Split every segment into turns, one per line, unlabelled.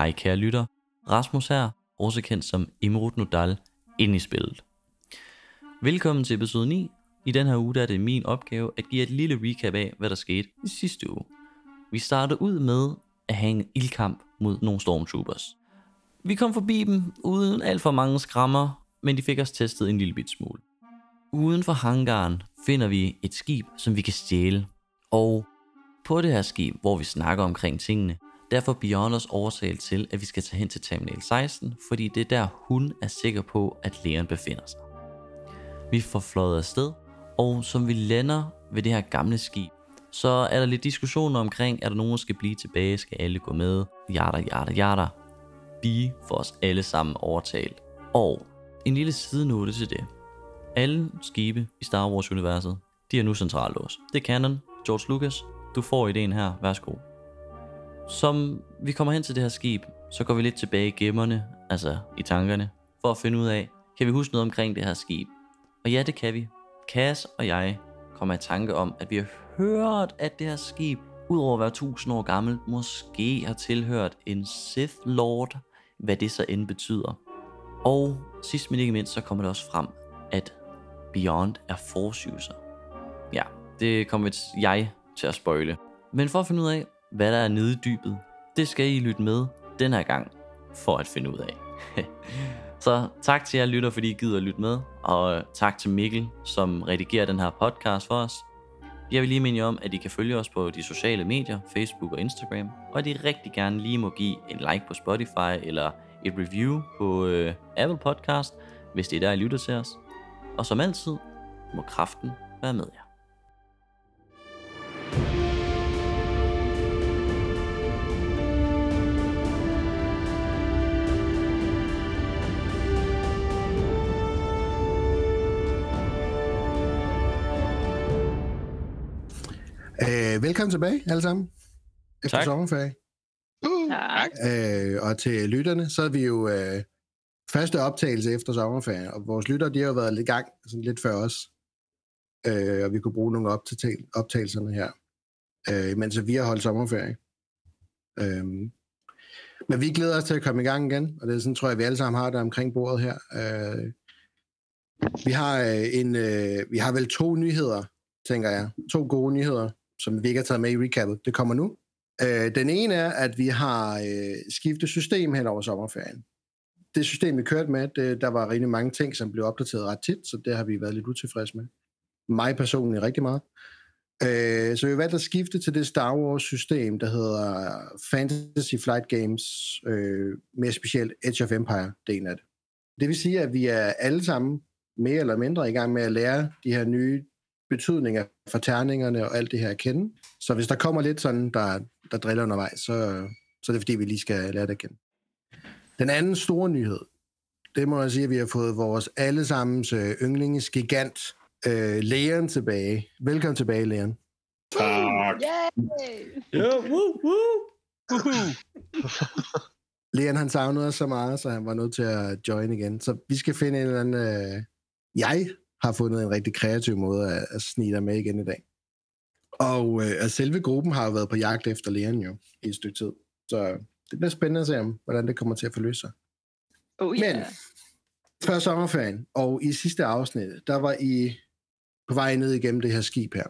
Hej kære lytter, Rasmus her, også kendt som Imrud Nodal, ind i spillet. Velkommen til episode 9. I den her uge der er det min opgave at give et lille recap af, hvad der skete i sidste uge. Vi startede ud med at have en ildkamp mod nogle stormtroopers. Vi kom forbi dem uden alt for mange skrammer, men de fik os testet en lille bit smule. Uden for hangaren finder vi et skib, som vi kan stjæle. Og på det her skib, hvor vi snakker omkring tingene, Derfor Beyond os overtalt til, at vi skal tage hen til Terminal 16, fordi det er der hun er sikker på, at Leon befinder sig. Vi får fløjet afsted, og som vi lander ved det her gamle skib, så er der lidt diskussioner omkring, er der nogen, der skal blive tilbage, skal alle gå med, jada jada jada. Vi får os alle sammen overtalt. Og en lille sidenote til det. Alle skibe i Star Wars-universet, de er nu centrallås. Det er canon. George Lucas, du får ideen her. Værsgo. Som vi kommer hen til det her skib, så går vi lidt tilbage i gemmerne, altså i tankerne, for at finde ud af, kan vi huske noget omkring det her skib? Og ja, det kan vi. Cass og jeg kommer i tanke om, at vi har hørt, at det her skib, udover at være tusind år gammelt, måske har tilhørt en Sith Lord, hvad det så end betyder. Og sidst men ikke mindst, så kommer det også frem, at Beyond er Force user. Ja, det kommer jeg til at spoile. Men for at finde ud af, hvad der er nede i dybet, det skal I lytte med den her gang, for at finde ud af. Så tak til jer lytter, fordi I gider at lytte med, og tak til Mikkel, som redigerer den her podcast for os. Jeg vil lige minde jer om, at I kan følge os på de sociale medier, Facebook og Instagram, og at I rigtig gerne lige må give en like på Spotify eller et review på øh, Apple Podcast, hvis det er der, I lytter til os. Og som altid, må kraften være med jer.
Øh, velkommen tilbage, alle sammen. Efter
Tak.
sommerferie.
Tak.
Øh, og til lytterne, så er vi jo øh, første optagelse efter sommerferie, og vores lyttere, de har jo været lidt i gang, sådan lidt før os. Øh, og vi kunne bruge nogle optagelser optagelserne her, øh, mens vi har holdt sommerferie. Øh, men vi glæder os til at komme i gang igen, og det er sådan, tror jeg, vi alle sammen har det omkring bordet her. Øh, vi har øh, en, øh, vi har vel to nyheder, tænker jeg. To gode nyheder, som vi ikke har taget med i recapet. Det kommer nu. Øh, den ene er, at vi har øh, skiftet system hen over sommerferien. Det system, vi kørte med, det, der var rigtig mange ting, som blev opdateret ret tit, så det har vi været lidt utilfredse med. Mig personligt rigtig meget. Øh, så vi valgte at skifte til det Star Wars-system, der hedder Fantasy Flight Games, øh, mere specielt Edge of Empire-delen af det. Det vil sige, at vi er alle sammen mere eller mindre i gang med at lære de her nye betydninger for terningerne og alt det her at kende. Så hvis der kommer lidt sådan, der, der driller undervejs, så, så er det fordi, vi lige skal lære det at kende. Den anden store nyhed, det må jeg sige, at vi har fået vores allesammens øh, yndlinges gigant, øh, Leon tilbage. Velkommen tilbage, Leon.
Tak.
Yay!
Ja, woo, woo.
Leon han savnede os så meget, så han var nødt til at join igen. Så vi skal finde en eller anden... Øh, jeg har fundet en rigtig kreativ måde at, at snige dig med igen i dag. Og øh, at selve gruppen har jo været på jagt efter Leon jo i et stykke tid. Så det bliver spændende at se, om, hvordan det kommer til at forløse sig.
Oh,
Men
yeah.
før sommerferien, og i sidste afsnit, der var I på vej ned igennem det her skib her.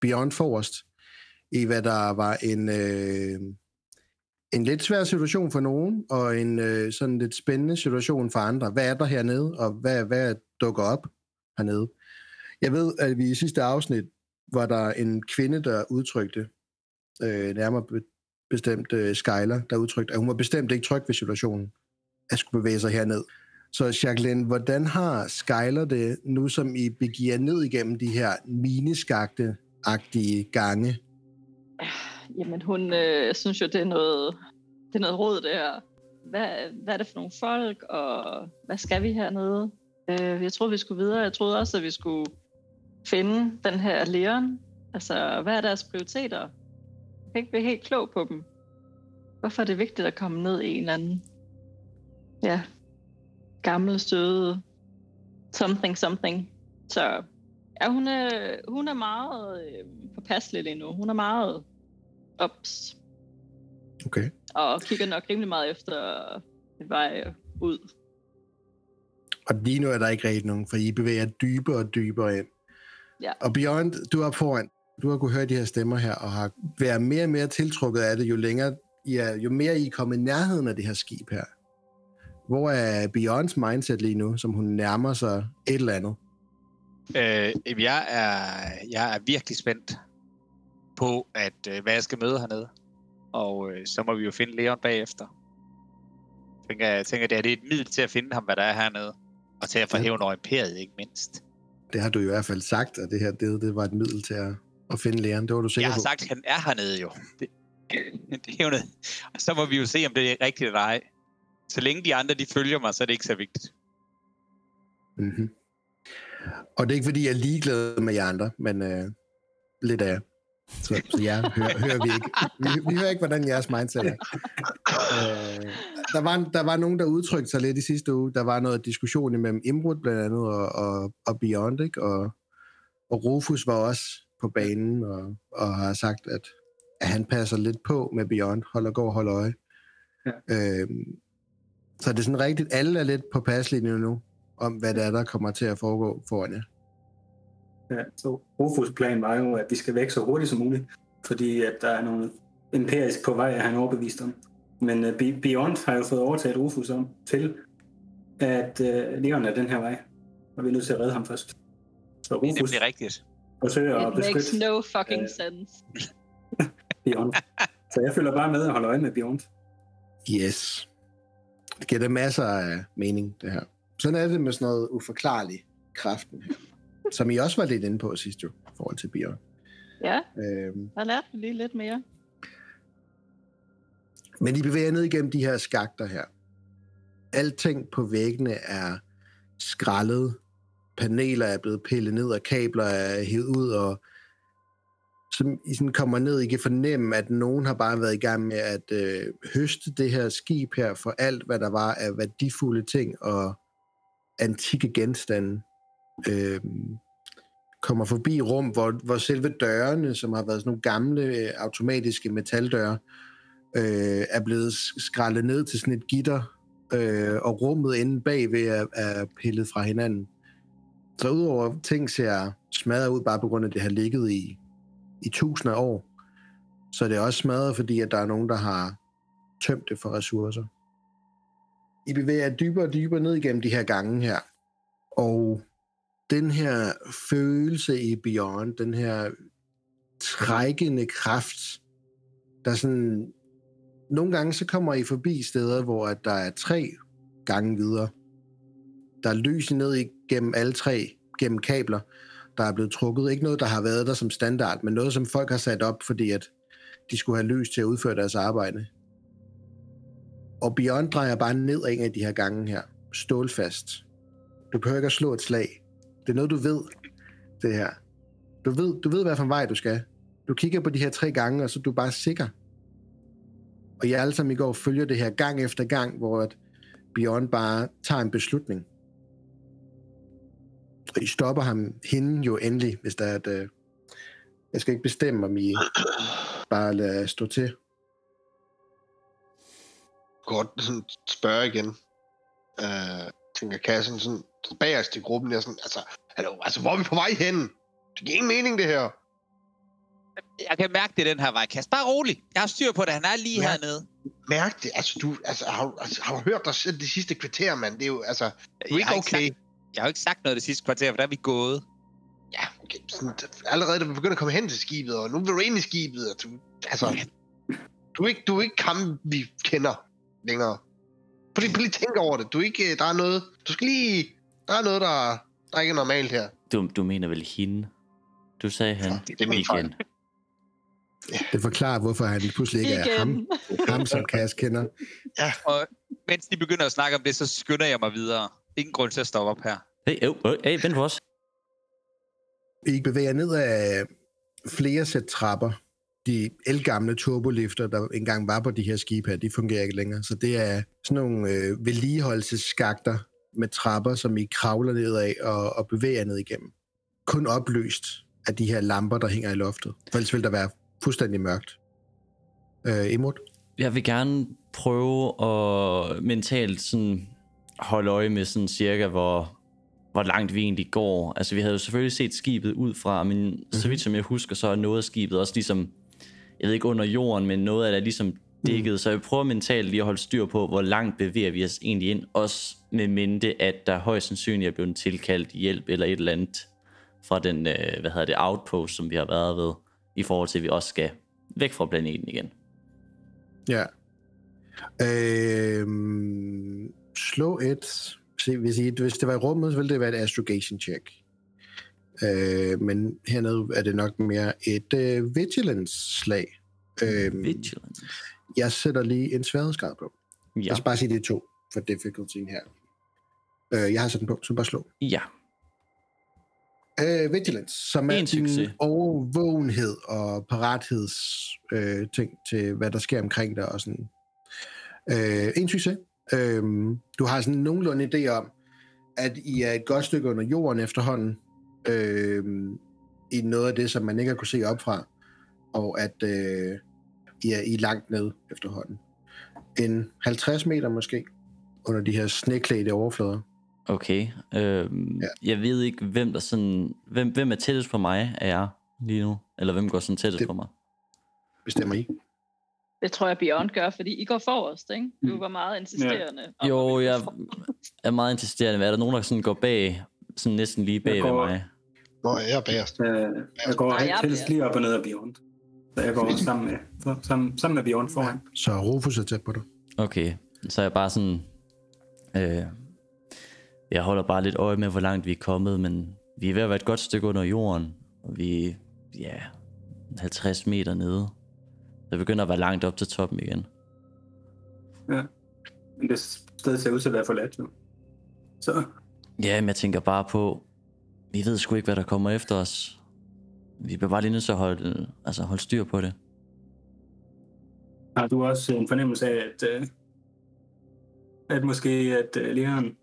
Beyond Forest, i hvad der var en, øh, en lidt svær situation for nogen, og en øh, sådan lidt spændende situation for andre. Hvad er der hernede, og hvad, hvad dukker op hernede? Jeg ved, at vi i sidste afsnit var der en kvinde, der udtrykte, øh, nærmere bestemt øh, Skyler, der udtrykte, at hun var bestemt ikke tryg ved situationen, at skulle bevæge sig herned. Så Jacqueline, hvordan har Skyler det nu, som I begiver ned igennem de her mineskagte-agtige gange?
Ah, jamen, hun øh, synes jo, det er noget, det er noget råd, det her. Hvad, hvad er det for nogle folk, og hvad skal vi hernede? Øh, jeg troede, vi skulle videre. Jeg troede også, at vi skulle finde den her Leon. Altså, hvad er deres prioriteter? Jeg kan ikke blive helt klog på dem. Hvorfor er det vigtigt at komme ned i en eller anden ja, gammel støde something something. Så ja, hun er, hun er meget øh, påpasselig lige nu. Hun er meget ops.
Okay.
Og kigger nok rimelig meget efter vej ud.
Og lige nu er der ikke rigtig nogen, for I bevæger dybere og dybere ind.
Ja.
Og Beyond, du er foran. Du har kunne høre de her stemmer her, og har været mere og mere tiltrukket af det, jo længere I er, jo mere I er kommet i nærheden af det her skib her. Hvor er Beyonds mindset lige nu, som hun nærmer sig et eller andet?
Øh, jeg, er, jeg er virkelig spændt på, at øh, hvad jeg skal møde hernede. Og øh, så må vi jo finde Leon bagefter. Tænker, jeg tænker, det er det et middel til at finde ham, hvad der er hernede. Og til at hævn over imperiet, ikke mindst.
Det har du i hvert fald sagt, at det her det, det var et middel til at, at finde læren. Det var du sikker
Jeg har
på.
sagt, at han er hernede jo. Det, det er jo noget. Og så må vi jo se, om det er rigtigt eller ej. Så længe de andre de følger mig, så er det ikke så vigtigt.
Mm-hmm. Og det er ikke, fordi jeg er ligeglad med jer andre, men øh, lidt af. Så, så jer hører, hører vi ikke. Vi, vi hører ikke, hvordan jeres mindset er. Øh, der, var, der var nogen, der udtrykte sig lidt i sidste uge. Der var noget diskussion imellem Imrud blandt andet og, og, og Beyond, ikke? Og, og Rufus var også på banen og, og har sagt, at, at han passer lidt på med Beyond, holder går og holder øje.
Ja.
Øh, så det er sådan rigtigt, alle er lidt på paslinjen nu, om hvad det er, der kommer til at foregå foran jer.
Ja, så Rufus plan var jo, at vi skal væk så hurtigt som muligt, fordi at der er noget empirisk på vej, er han overbevist om. Men uh, Be- Beyond har jo fået overtaget Rufus om til, at uh, Leon er den her vej, og vi er nødt til at redde ham først. Så
Det er
Rufus
nemlig rigtigt.
forsøger at
It makes
beskytte
no fucking
øh,
sense.
Beyond. Så jeg følger bare med og holder øje med Beyond.
Yes. Det giver det masser af mening, det her. Sådan er det med sådan noget uforklarlig kraften her. Som I også var lidt inde på sidst jo, i forhold til Beyond.
Ja,
Øhm,
der lærte lige lidt mere.
Men I bevæger ned igennem de her skakter her. Alting på væggene er skrællet. Paneler er blevet pillet ned, og kabler er hævet ud, og som I sådan kommer ned, I kan fornemme, at nogen har bare været i gang med at øh, høste det her skib her for alt, hvad der var af værdifulde ting og antikke genstande. Øh, kommer forbi rum, hvor, hvor selve dørene, som har været sådan nogle gamle øh, automatiske metaldøre, øh, er blevet skrællet ned til sådan et gitter, øh, og rummet inde bagved er, er pillet fra hinanden. Så udover ting ser smadret ud, bare på grund af, at det har ligget i, i tusinder af år, så er det også smadret, fordi at der er nogen, der har tømt det for ressourcer. I bevæger dybere og dybere ned igennem de her gange her, og den her følelse i Beyond, den her trækkende kraft, der sådan... Nogle gange så kommer I forbi steder, hvor at der er tre gange videre. Der er lys ned igennem alle tre, gennem kabler, der er blevet trukket. Ikke noget, der har været der som standard, men noget, som folk har sat op, fordi at de skulle have lys til at udføre deres arbejde. Og Beyond drejer bare ned ad en af de her gange her. Stålfast. Du behøver ikke at slå et slag. Det er noget, du ved, det her. Du ved, du ved hvad for en vej du skal. Du kigger på de her tre gange, og så er du bare sikker. Og jeg alle sammen i går følger det her gang efter gang, hvor at Beyond bare tager en beslutning. Og I stopper ham, hende jo endelig, hvis der er et... Øh, jeg skal ikke bestemme, om I bare lader stå til.
godt spørge igen. Øh, tænker kassen sådan bagerst i gruppen, jeg sådan, altså, hallo, altså, hvor er vi på vej hen? Det giver ingen mening, det her.
Jeg kan mærke det den her vej, Kasper. Bare rolig. Jeg har styr på det. Han er lige
Ja.
hernede.
Mærk det, altså, du, altså, har, altså, har du hørt dig selv det sidste kvarter, mand? Det er jo, altså, du er ikke okay.
Sagt, jeg har jo ikke sagt noget det sidste kvarter, for der er vi gået.
Ja, okay. Sådan, allerede da vi begynder at komme hen til skibet, og nu er vi inde i skibet, og du, altså, du er ikke, du er ikke ham, vi kender længere. Prøv lige, prøv lige at tænke over det. Du ikke, øh, der er noget, du skal lige, der er noget, der, der ikke er normalt her.
Du, du mener vel hende? Du sagde han
det er min fejl.
igen.
Det forklarer, hvorfor han pludselig ikke er ham,
Igen.
ham som Kas kender.
Og mens de begynder at snakke om det, så skynder jeg mig videre. Ingen grund til at stoppe op her.
Hey, øh, øh, hey, vent på os.
I bevæger ned af flere sæt trapper. De elgamle turbolifter, der engang var på de her skibe her, de fungerer ikke længere. Så det er sådan nogle øh, vedligeholdelsesskakter med trapper, som I kravler ned af og, og bevæger ned igennem. Kun oplyst af de her lamper, der hænger i loftet. For ellers vil der være fuldstændig mørkt. Øh, Imod?
jeg vil gerne prøve at mentalt sådan holde øje med sådan cirka, hvor, hvor langt vi egentlig går. Altså, vi havde jo selvfølgelig set skibet ud fra, men mm-hmm. så vidt som jeg husker, så er noget af skibet også ligesom, jeg ved ikke under jorden, men noget af det er ligesom dækket. Mm. Så jeg prøver mentalt lige at holde styr på, hvor langt bevæger vi os egentlig ind. Også med mente, at der højst sandsynligt er blevet tilkaldt hjælp eller et eller andet fra den, øh, hvad hedder det, outpost, som vi har været ved, i forhold til, at vi også skal væk fra planeten igen.
Ja. Øhm, slå et. Se, hvis, I, hvis det var i rummet, så ville det være et astrogation check. Øh, men hernede er det nok mere et øh, vigilance-slag. Øhm,
Vigilance.
jeg sætter lige en sværhedsgrad på. Ja. Jeg skal bare sige, det er to for difficultyen her. Øh, jeg har sat den på, så bare slå.
ja.
Øh, vigilance, som er
En
din overvågenhed og paratheds øh, ting til, hvad der sker omkring dig og sådan. Øh, en succes. Øh, du har sådan nogenlunde idé om, at I er et godt stykke under jorden efterhånden, øh, i noget af det, som man ikke har kunne se op fra, og at øh, I, er, I langt ned efterhånden. En 50 meter måske, under de her sneklædte overflader.
Okay. Øhm,
Ja.
ja. Jeg ved ikke, hvem der sådan... Hvem, hvem er tættest på mig af jer lige nu? Eller hvem går sådan tættest
Det-
på mig?
Bestemmer I?
Det tror jeg, Beyond gør, fordi I går forrest, ikke? Du
Mm.
var meget insisterende. om,
Jo, jeg er meget insisterende. Er der nogen, der sådan går bag, sådan næsten lige bag ved
går-
mig?
Jeg er bagerst.
Øh, jeg går
Nej, jeg er
helst lige op og ned af Beyond. Så jeg går sammen med, så- sammen, sammen med Beyond foran.
Så Rufus er tæt på dig.
Okay, så er jeg bare sådan... Øh, jeg holder bare lidt øje med, hvor langt vi er kommet, men vi er ved at være et godt stykke under jorden. Og vi er, ja, 50 meter nede. Det begynder at være langt op til toppen igen.
Men det sted ser ud til at være forladt nu. Så
Ja, men jeg tænker bare på, vi ved sgu ikke, hvad der kommer efter os. Vi bliver bare lige nødt til at holde, altså holde styr på det.
har du også en fornemmelse af, at, øh, at måske at øh, Leon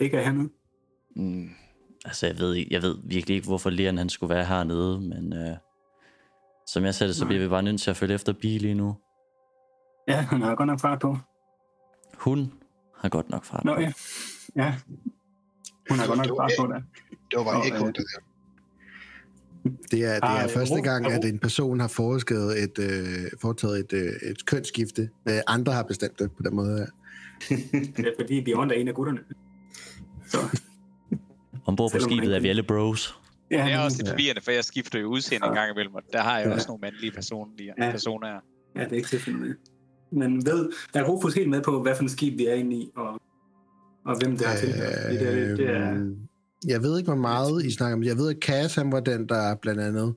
ikke er hernede?
Mm, altså, jeg ved, jeg ved virkelig ikke, hvorfor Leon han skulle være hernede, men øh, som jeg ser det, så bliver vi bare nødt til at følge efter Bi lige nu.
Ja, han har godt nok fart på.
Hun har godt nok fart.
Nå
på.
ja. Ja. Hun har godt nok fart på der.
Det var bare
øh,
det der.
Det er, det er
øh,
første gang, at en person har foretaget et, øh, foretaget et, øh, et kønsskifte. Øh, andre har bestemt det på den måde her.
Det er fordi Beyond er en af gutterne. Så,
Ombord på skibet er vi alle bros.
ja,
Det er også lidt forvirrende, for jeg skifter jo udseende en gang imellem, og der har jeg
Ja.
også nogle mandlige personlige
Ja.
personer.
Ja, det er ikke til at finde med. Men ved, er Rufus helt med på, hvad for en skib vi er inde i, og, og hvem det er til? Fordi det, det er,
Jeg ved ikke, hvor meget I snakker om. Jeg ved, at Cass, han var den, der blandt andet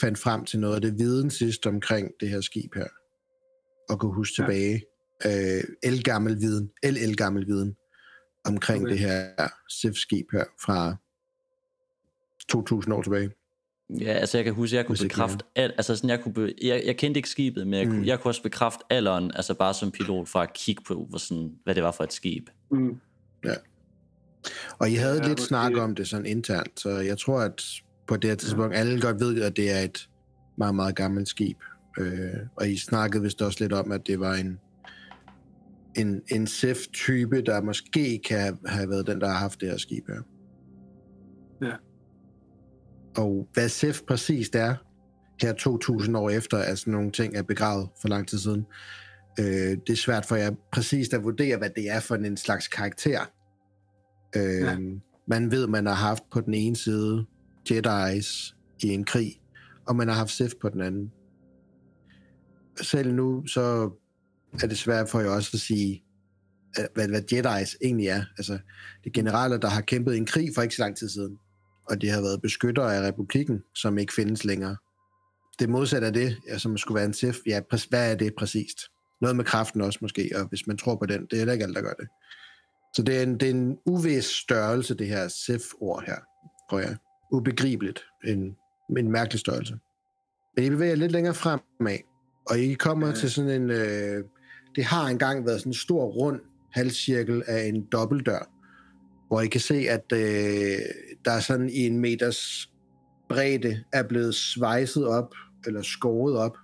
fandt frem til noget af det viden sidst omkring det her skib her. Og kunne huske
Ja.
tilbage. Øh, el-gammel viden. El-el-gammel viden omkring
Okay.
det her SIF-skib her fra 2000 år tilbage.
Ja, altså jeg kan huske, jeg kunne bekræfte alt, altså sådan, jeg, kunne be, jeg, jeg kendte ikke skibet, men jeg, mm. Kunne, jeg kunne også bekræfte alderen, altså bare som pilot, fra at kigge på, hvor sådan, hvad det var for et skib.
mm,
Og I havde
Ja,
lidt snak om det sådan internt, så jeg tror, at på det her tidspunkt, alle godt ved, at det er et meget, meget gammelt skib. Øh, og I snakkede vist også lidt om, at det var en, en, en SIF-type, der måske kan have været den, der har haft det her skib her.
Ja.
Og hvad SIF præcist er, her 2000 år efter, at sådan nogle ting er begravet for lang tid siden, øh, det er svært for jer præcist at vurdere, hvad det er for en slags karakter. Øh,
Ja.
Øhm, man ved, man har haft på den ene side Jedi's i en krig, og man har haft Sith på den anden. Selv nu, så er det svært for jer også at sige, hvad, hvad Jedi's egentlig er. Altså, det er generaler, der har kæmpet i en krig for ikke så lang tid siden, og de har været beskyttere af republikken, som ikke findes længere. Det modsatte af det, som skulle være en Sith, ja, hvad er det præcist? Noget med kraften også måske, og hvis man tror på den, det er heller ikke alt, der gør det. Så det er en, det er en uvis størrelse, det her Sith-ord her, tror jeg. Ubegribeligt. En, en mærkelig størrelse. Men I bevæger lidt længere fremad, og I kommer
Ja.
til sådan en... Øh, det har engang været sådan en stor rund halvcirkel af en dobbeltdør, hvor I kan se, at øh, der er sådan i en meters bredde er blevet svejset op, eller skåret op,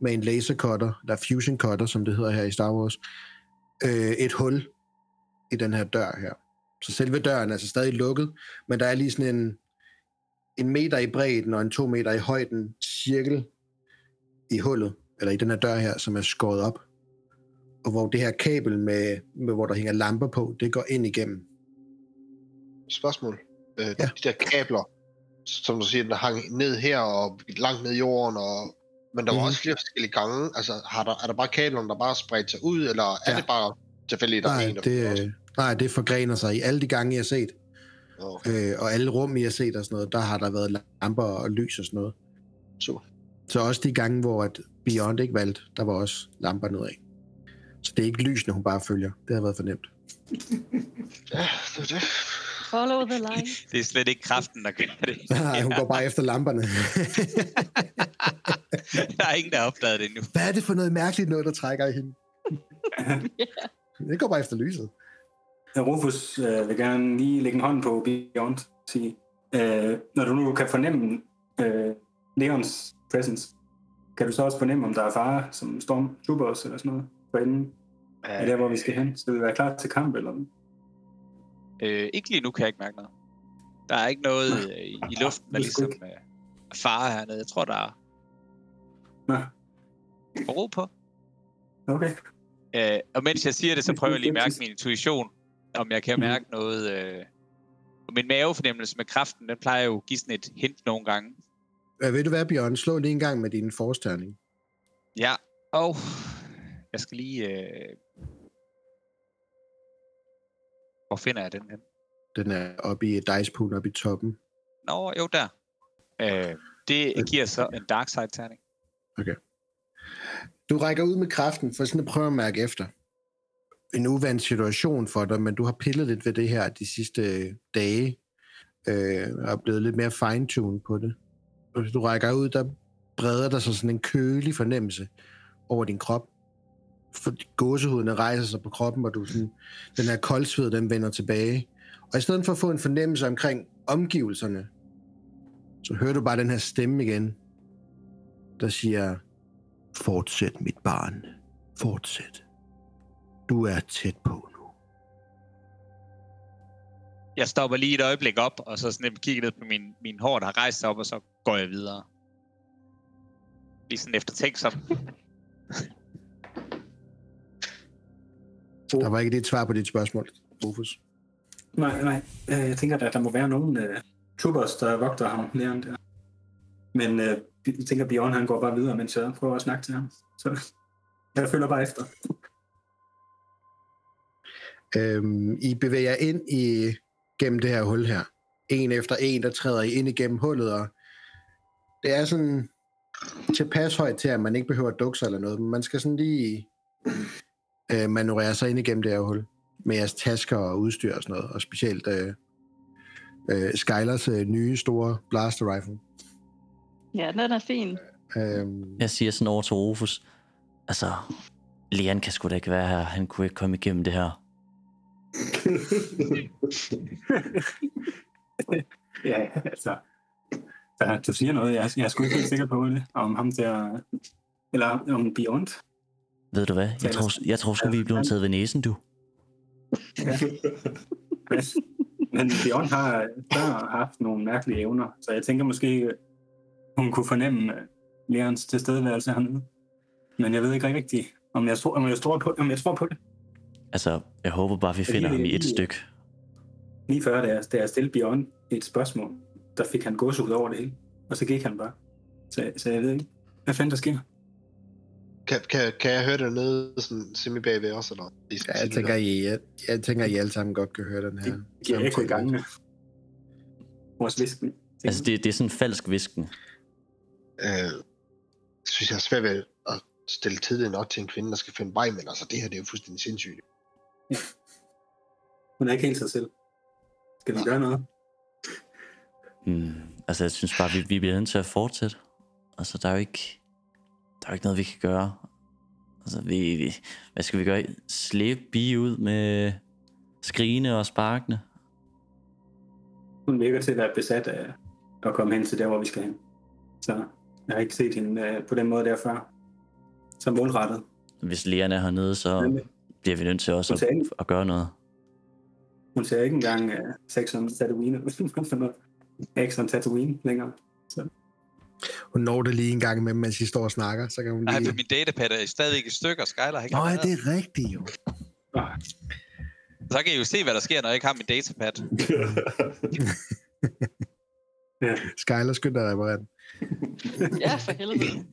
med en laser cutter, eller fusion cutter, som det hedder her i Star Wars, øh, et hul i den her dør her. Så selve døren er altså stadig lukket, men der er lige sådan en, en meter i bredden og en to meter i højden cirkel i hullet, eller i den her dør her, som er skåret op. Og hvor det her kabel, med, med hvor der hænger lamper på, det går ind igennem.
Spørgsmål. Øh,
Ja.
De der kabler, som du siger, der hang ned her og langt ned i jorden, og... men der var
Mhm.
også flere forskellige gange. Altså, har der, er der bare kablerne, der bare spredt sig ud, eller er
Ja.
det bare tilfældigt, der er
Nej,
en, der
det, nej, det forgrener sig i alle de gange, I har set.
Nå,
Øh, og alle rum, I har set og sådan noget, der har der været lamper og lys og sådan noget.
super.
Så også de gange, hvor at Beyond ikke valgte, der var også lamper nedad. Så det er ikke lysene, hun bare følger. Det har været fornemt.
Ja, det er det.
Follow the line.
Det er slet ikke kraften, der gør det.
Nej, hun går bare efter lamperne.
Der er ingen, der har opdaget det endnu.
Hvad er det for noget mærkeligt noget, der trækker i hende? Det går bare efter lyset.
Rufus øh, vil gerne lige lægge en hånd på Beyond. Sige, øh, når du nu kan fornemme øh, Leons presence, kan du så også fornemme, om der er fare som stormtroopers eller sådan noget for enden? Er det, hvor vi skal hen? Så vi være klar til kamp, eller hvad?
Øh, ikke lige nu kan jeg ikke mærke noget. Der er ikke noget øh, i, i luften, der
er
ligesom øh, er fare hernede. Jeg tror, der er
Nå,
ro på.
okay.
Øh, og mens jeg siger det, så prøver jeg lige at mærke min intuition, om jeg kan mærke noget. Øh, min mavefornemmelse med kraften, den plejer jo at give sådan et hint nogle gange.
Øh, ved du hvad, Bjørn? Slå lige en gang med din forstørning.
Ja, og jeg skal lige... Øh... Hvor finder jeg den hen?
Den er oppe i dice pool oppe i toppen.
Nå, jo der. Øh, det giver så en dark side terning.
Du rækker ud med kraften for sådan at prøve at mærke efter. En uvandt situation for dig, men du har pillet lidt ved det her de sidste øh, dage, øh, og er blevet lidt mere fine-tuned på det. Og hvis du rækker ud, der breder der sig sådan en kølig fornemmelse over din krop. For gåsehudene rejser sig på kroppen, og du sådan, den her koldsved, den vender tilbage. Og i stedet for at få en fornemmelse omkring omgivelserne, så hører du bare den her stemme igen, der siger, Fortsæt, mit barn. Fortsæt. Du er tæt på nu.
Jeg stopper lige et øjeblik op, og så sådan kigger ned på min, min hår, der har rejst sig op, og så går jeg videre. Lige sådan eftertænksom.
Der var ikke dit svar på dit spørgsmål, Rufus.
Nej, nej. Øh, Jeg tænker, at der må være nogen uh, troopers, der vogter ham, Leon der. Men uh, jeg tænker, Bjørn han går bare videre, mens jeg prøver at snakke til ham. Så jeg følger bare efter.
Øhm, I bevæger jer ind i, gennem det her hul her. En efter en, der træder I ind igennem hullet, og det er sådan tilpas højt til, at man ikke behøver at dukke sig eller noget, men man skal sådan lige øh, manøvrere sig ind igennem det her hul med jeres tasker og udstyr og sådan noget, og specielt øh, øh, Skylers øh, nye store blaster rifle.
Ja, den er fin.
Øhm,
Jeg siger sådan over til Rufus, altså, Leon kan sgu da ikke være her. Han kunne ikke komme igennem det her.
Ja, altså. Ja, du siger noget, jeg, jeg er sgu ikke helt sikker på det, om ham der, eller om Beyond.
Ved du hvad? Jeg tror, jeg tror sgu, vi er blevet taget ved næsen, du.
Men Bjørn har før haft nogle mærkelige evner, så jeg tænker måske, hun kunne fornemme øh, Leons tilstedeværelse hernede. Men jeg ved ikke rigtigt, om jeg, tror, om jeg, tror, på, om jeg tror på det.
Altså, jeg håber bare, vi finder ham i et stykke.
Lige før, da jeg, da jeg stillede Bjørn et spørgsmål, der fik han gås ud over det hele. Og så gik han bare. Så, så jeg ved ikke, hvad fanden der sker.
Kan, kan, kan jeg høre det nede sådan semi bagved også, eller? I,
ja, jeg, tænker, I, jeg, jeg tænker, I alle sammen godt kan høre den her.
Det giver ekko i gangene. Vores visken.
Altså, det, det er sådan en falsk visken.
Øh, synes jeg er svært ved at stille tidligt nok til en kvinde, der skal finde vej, men altså det her, det er jo fuldstændig sindssygt.
Hun er ikke helt sig selv. Skal vi gøre noget?
Hmm. Altså, jeg synes bare, vi, vi bliver nødt til at fortsætte. Altså, der er jo ikke, der er jo ikke noget, vi kan gøre. Altså, vi, vi, hvad skal vi gøre? Slæbe bi ud med skrigende og sparkende?
Hun virker til at være besat af at komme hen til der, hvor vi skal hen. Så jeg har ikke set hende øh, på den måde der før. så målrettet.
Hvis lægeren er hernede, så. Bliver vi nødt til også
Hun sagde,
at, at gøre noget.
hun ser ikke engang uh, Sex on Tatooine, eller sådan noget. X on Tatooine længere.
Hun når det lige en gang med, mens I står og snakker, så kan hun
Nej,
lige...
for min datapad er stadig i stykker. Skyler har ikke
Nå, ja, det er rigtigt jo.
Så kan I jo se, hvad der sker, når jeg ikke har min datapad.
Skyler skynder dig at reparere den.
Ja, for helvede.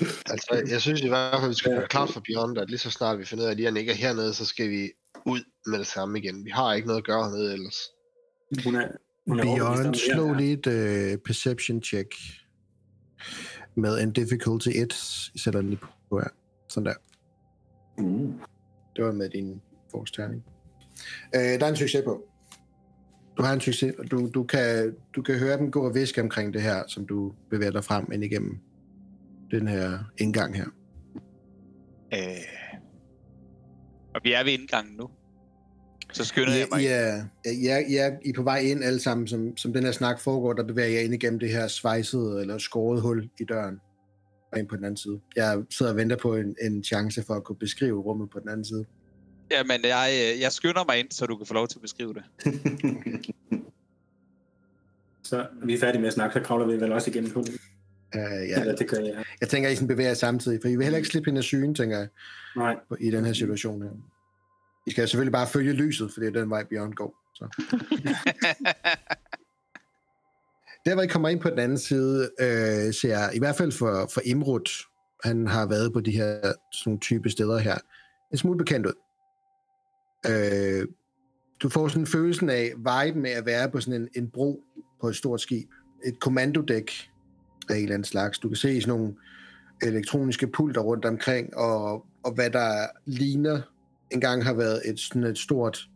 Altså, jeg synes i hvert fald, vi skal være klart for Beyond, at lige så snart vi finder ud af, at Lian ikke er hernede, så skal vi ud med det samme igen. Vi har ikke noget at gøre hernede ellers.
Hun er, hun er
Beyond, slå lige et uh, perception check. Med en difficulty 1. I sætter den lige på her. Sådan der.
Mm.
Det var med din forsterning. Uh, der er en succes på. Du har en succes, og du, du, kan, du kan høre dem gå og viske omkring det her, som du bevæger dig frem ind igennem den her indgang her.
Øh. Og vi er ved indgangen nu. Så skynder jeg mig.
Ja, ja, ja, ja, I er på vej ind alle sammen, som, som den her snak foregår, der bevæger jeg ind igennem det her svejsede eller skåret hul i døren. Og ind på den anden side. Jeg sidder og venter på en, en chance for at kunne beskrive rummet på den anden side.
Jamen, jeg, øh, jeg skynder mig ind, så du kan få lov til at beskrive det.
så vi er færdige med at snakke, så kravler vi vel også igennem på det.
Uh,
Ja.
ja.
Eller det gør jeg.
Jeg tænker, I sådan bevæger jer samtidig, for I vil heller ikke slippe hende af syne, tænker jeg,
Nej.
på- i den her situation her. I skal selvfølgelig bare følge lyset, for det er den vej Beyond går. Så. Der, hvor I kommer ind på den anden side, øh, ser jeg, i hvert fald for, for Imrud, han har været på de her sådan nogle type steder her, en smule bekendt ud. Øh, du får sådan en følelsen af vibe med at være på sådan en, en bro på et stort skib. Et kommandodæk af en eller anden slags. Du kan se sådan nogle elektroniske pulter rundt omkring, og, og hvad der ligner engang har været et, sådan et stort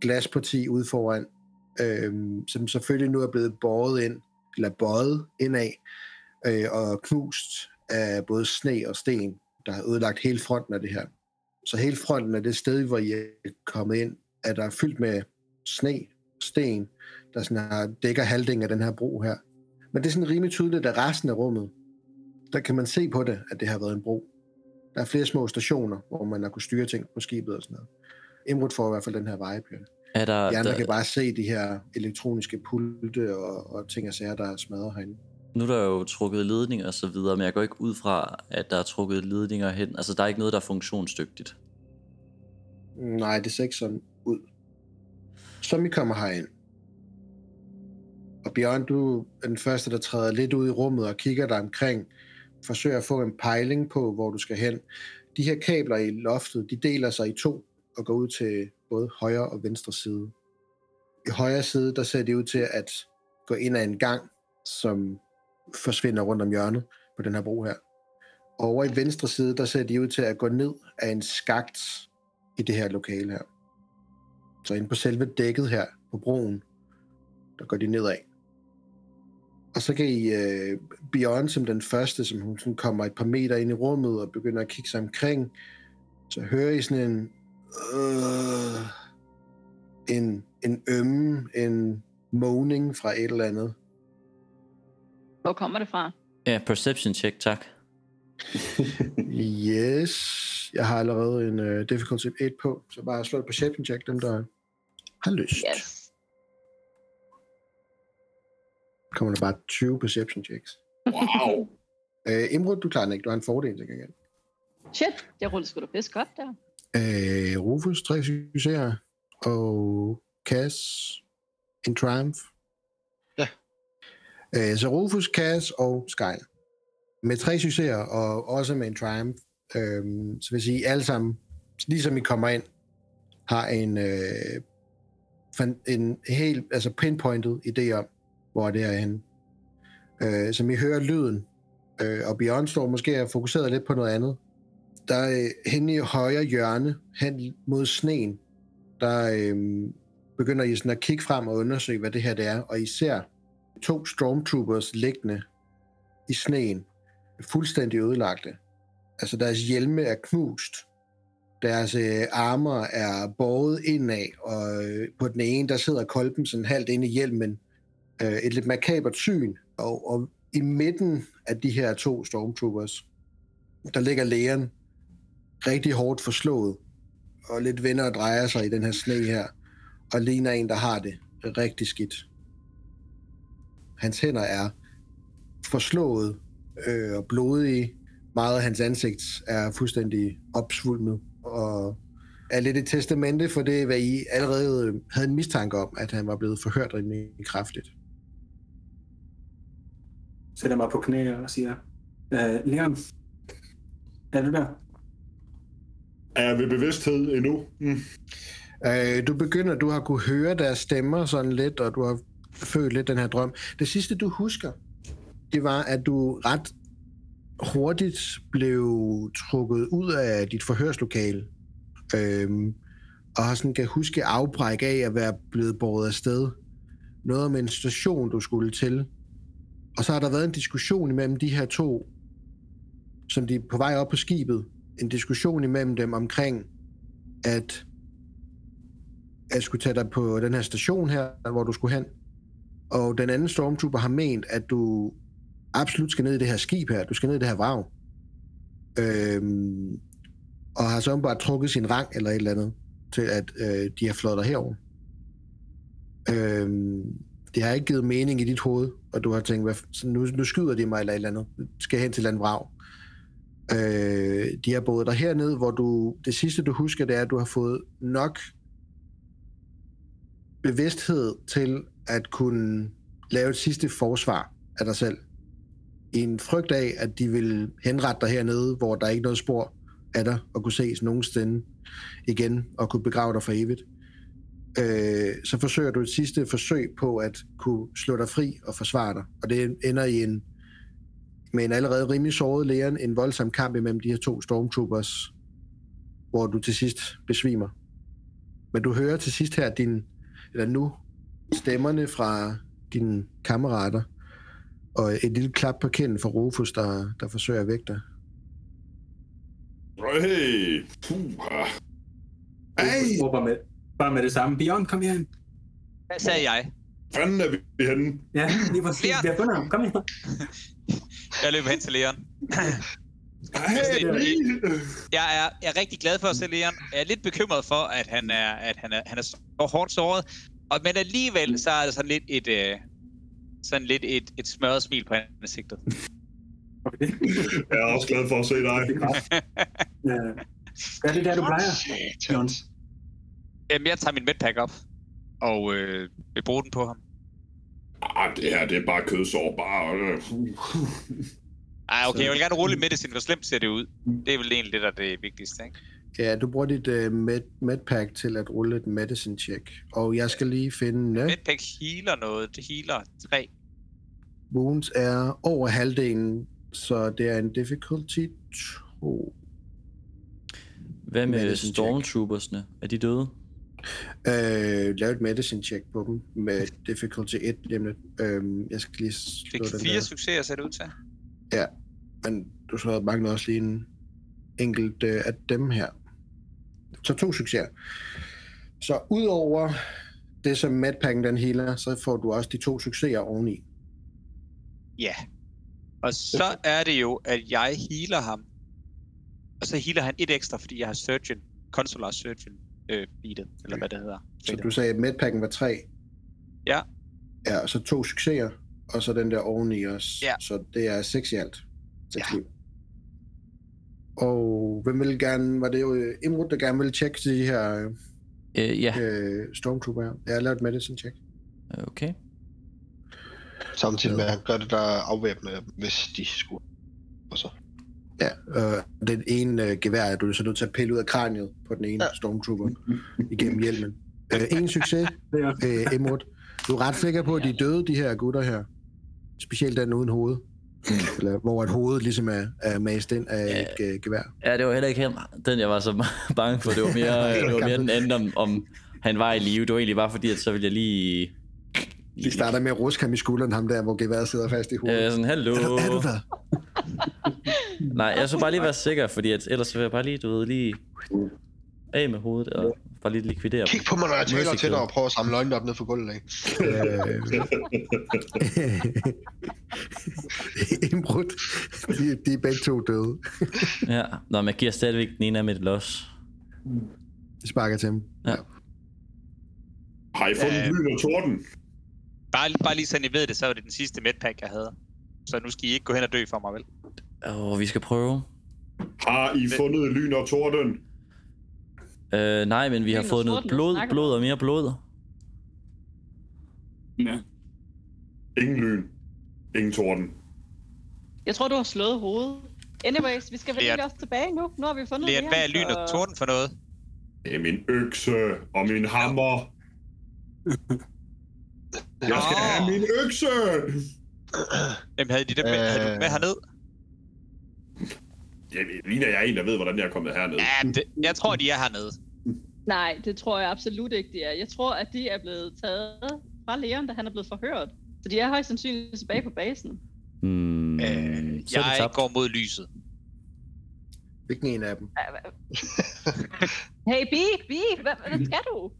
glasparti ude foran, øhm, som selvfølgelig nu er blevet båret ind, eller bøjet indad, øh, og knust af både sne og sten, der har ødelagt hele fronten af det her. Så hele fronten af det sted, hvor I er kommet ind, er der fyldt med sne, sten, der sådan har, dækker halvdelen af den her bro her. Men det er sådan rimelig tydeligt, at resten af rummet, der kan man se på det, at det har været en bro. Der er flere små stationer, hvor man har kunnet styre ting på skibet og sådan noget. Imrud får i hvert fald den her. Ja.
Er der,
De andre
der,
kan bare se de her elektroniske pulte og, og ting og sager, der er smadret herinde.
nu er der jo trukket ledninger og så videre, men jeg går ikke ud fra, at der er trukket ledninger hen. Altså, der er ikke noget, der er funktionsdygtigt.
Nej, det ser ikke sådan ud. Som I kommer herind. Og Bjørn, du er den første, der træder lidt ud i rummet og kigger dig omkring. Forsøger at få en pejling på, hvor du skal hen. De her kabler i loftet, de deler sig i to og går ud til både højre og venstre side. I højre side, der ser det ud til at gå ind ad en gang, som forsvinder rundt om hjørnet på den her bro her. Og over i venstre side, der ser de ud til at gå ned af en skagt i det her lokale her. Så inde på selve dækket her på broen, der går de nedad. Og så kan I uh, Bjørn som den første, som hun sådan kommer et par meter ind i rummet og begynder at kigge sig omkring, så hører I sådan en øh, en, en ømme, en moaning fra et eller andet.
Hvor kommer det fra?
Ja, perception check, tak.
Yes, jeg har allerede en uh, difficulty 1 på, så bare slå et perception check, dem der har lyst.
Yes.
Kommer der bare 20 perception checks.
Wow.
Uh, Imrud, du klarer den ikke, du har en fordel til gengæld.
Shit, jeg rullede sgu da pisse godt der.
Uh, Rufus, tre succeser, og Cass, en triumph.
Ja.
Uh, så Rufus, Cass og Sky. Med tre succeser, og også med en triumph, uh, så vil sige, alle sammen, ligesom I kommer ind, har en, fan- en helt, altså pinpointed idé om, hvor det er henne. Øh, som I hører lyden, øh, og Bjørn står måske og fokuseret lidt på noget andet, der er øh, henne i højre hjørne, hen mod sneen, der øh, begynder I sådan at kigge frem og undersøge, hvad det her det er, og I ser to stormtroopers liggende i sneen, fuldstændig ødelagte. Altså deres hjelme er knust, deres øh, armer er båret indad, og øh, på den ene, der sidder kolben sådan halvt inde i hjelmen. Øh, et lidt makabert syn, og, og i midten af de her to stormtroopers, der ligger lægeren rigtig hårdt forslået, og lidt vender og drejer sig i den her sne her, og ligner en, der har det rigtig skidt. Hans hænder er forslået øh, og blodige. Meget af hans ansigt er fuldstændig opsvulmet, og er lidt et testamente for det, hvad I allerede havde en mistanke om, at han var blevet forhørt rimelig kraftigt.
Sætter mig på knæ og siger, øh, Leon, er du der?
Er jeg ved bevidsthed endnu? Mm.
Øh, du begynder, du har kunne høre deres stemmer sådan lidt, og du har følt lidt den her drøm. Det sidste, du husker, det var, at du ret hurtigt blev trukket ud af dit forhørslokale. Øhm, og har sådan kan huske afbræk af at være blevet båret afsted. Noget om en station, du skulle til. Og så har der været en diskussion imellem de her to, som de er på vej op på skibet. En diskussion imellem dem omkring, at jeg skulle tage dig på den her station her, hvor du skulle hen. Og den anden stormtrooper har ment, at du absolut skal ned i det her skib her. Du skal ned i det her vrag. Øhm, og har så bare trukket sin rang eller et eller andet, til at øh, de har flået dig herover. Øhm, det har ikke givet mening i dit hoved, og du har tænkt, hvad, nu, nu skyder de mig eller et eller andet. Skal hen til landvrag. Øh, de har boet dig hernede, hvor du, det sidste du husker, det er, at du har fået nok bevidsthed til at kunne lave et sidste forsvar af dig selv. I en frygt af, at de vil henrette dig hernede, hvor der er ikke noget spor af dig, og kunne ses nogensinde igen, og kunne begrave dig for evigt. Øh, så forsøger du et sidste forsøg på at kunne slå dig fri og forsvare dig. Og det ender i en med en allerede rimelig såret læren, en voldsom kamp imellem de her to stormtroopers, hvor du til sidst besvimer. Men du hører til sidst her din, eller nu, stemmerne fra dine kammerater, og et lille klap på kinden fra Rufus, der, der forsøger at vække dig.
Hey, puha.
Jeg råber med, bare med det samme. Bjørn, kom her.
Hvad sagde jeg?
Fanden er vi henne?
Ja, lige præcis.
Leon.
Vi har fundet ham. Kom her.
Jeg løber hen til Leon.
Hey,
Jeg er, jeg er rigtig glad for at se Leon. Jeg er lidt bekymret for, at han er, at han er, han er så hårdt såret. Og, men alligevel, så er det sådan lidt et, øh, sådan lidt et, et smørret smil på ansigtet.
Okay.
jeg er også glad for at se dig.
Ja. Er det der, du plejer, Jons?
Jamen, jeg tager min medpack op, og øh, vil bruge den på ham.
Ah, det her, det er bare kødsår. Bare... øh,
Ej, okay,
Så-
jeg vil gerne rulle medicin, hvor slemt ser det ud. Det er vel egentlig det, der er det vigtigste, ikke?
Ja, du bruger dit uh, med, medpack til at rulle et medicine check. Og jeg skal lige finde... Uh,
Medpack healer noget. Det healer 3.
wounds er over halvdelen, så det er en difficulty 2.
Hvad med
Medicine check.
stormtroopersne? Er de døde?
Øh, lav et medicine check på dem med difficulty 1 lige om lidt. Øhm, jeg skal lige
Fik
slå den
fire
der.
succeser, ser det ud til.
Men du så mangler også lige en enkelt øh, af dem her. Så to succeser. Så udover det, som medpacken den healer, så får du også de to succeser oveni.
Ja. Og så er det jo, at jeg healer ham. Og så healer han et ekstra, fordi jeg har surgeon, consular surgeon øh, beatet, eller hvad det hedder.
Så du sagde, at medpacken var tre.
Ja.
Ja, og så to succeser, og så den der oveni også.
Ja.
Så det er seks i alt. Seks
Ja.
liv. Og hvem vil gerne, var det jo øh, Imrud, der gerne ville tjekke de her
Øh, ja,
øh, Stormtrooper her? Jeg har lavet et medicine check.
okay.
Samtidig med, at han gør det, der afvæbner dem, hvis de skulle. Og så.
Ja, øh, den ene øh, gevær er du så nødt til at pille ud af kraniet på den ene
Ja.
ja. Stormtrooper igennem hjelmen. Øh, en succes, øh, Imrud. Du er ret sikker på, at de er døde, de her gutter her. Specielt den uden hoved. Eller, hvor et hoved ligesom er, er mast ind af
Ja.
et øh, gevær.
Ja, det var heller ikke helt den, jeg var så bange for. Det var mere, det var mere den anden, om, om han var i live. Det var egentlig bare fordi, at så ville jeg lige...
De starter med at ruske ham i skulderen, ham der, hvor geværet sidder fast i hovedet.
Øh, sådan, hallo.
er, du, er du der?
Nej, jeg så bare lige være sikker, fordi at ellers så vil jeg bare lige, du ved, lige af med hovedet og Bare lige likvidere
Kig på mig, når jeg taler til dig og prøver at samle løgnene op ned for gulvet. Ikke?
Indbrudt. De, de er begge to døde.
Ja, Nå, men jeg giver stadigvæk den ene af med et los.
De sparker til ham.
Ja.
Har I fundet
Ja.
lyn og torden?
Bare, bare lige sådan, I ved det, så var det den sidste medpack, jeg havde. Så nu skal I ikke gå hen og dø for mig, vel?
Åh, vi skal prøve.
Har I fundet lyn og torden?
Øh, nej, men vi har
og
fået noget blod, blod og mere blod.
Ja.
Ingen lyn. Ingen torden.
Jeg tror, du har slået hovedet. Anyways, vi skal vel ikke også tilbage nu? Nu har vi fundet
Leon, hvad er lyn og torden for noget?
Det er min økse og min hammer. Jeg skal
Nå.
have min økse!
Jamen, havde de dem med, havde du med
Øh.
herned?
Jeg ligner jeg er en, der ved, hvordan jeg er kommet herned.
Ja, det, jeg tror, de er hernede.
Nej, det tror jeg absolut ikke, de er. Jeg tror, at de er blevet taget fra Leon, da han er blevet forhørt. Så de er højst sandsynligt tilbage på basen.
Hmm,
Øh, jeg går mod lyset.
Hvilken en af dem?
Hey, Bi, Bi, hvad, hvad skal du?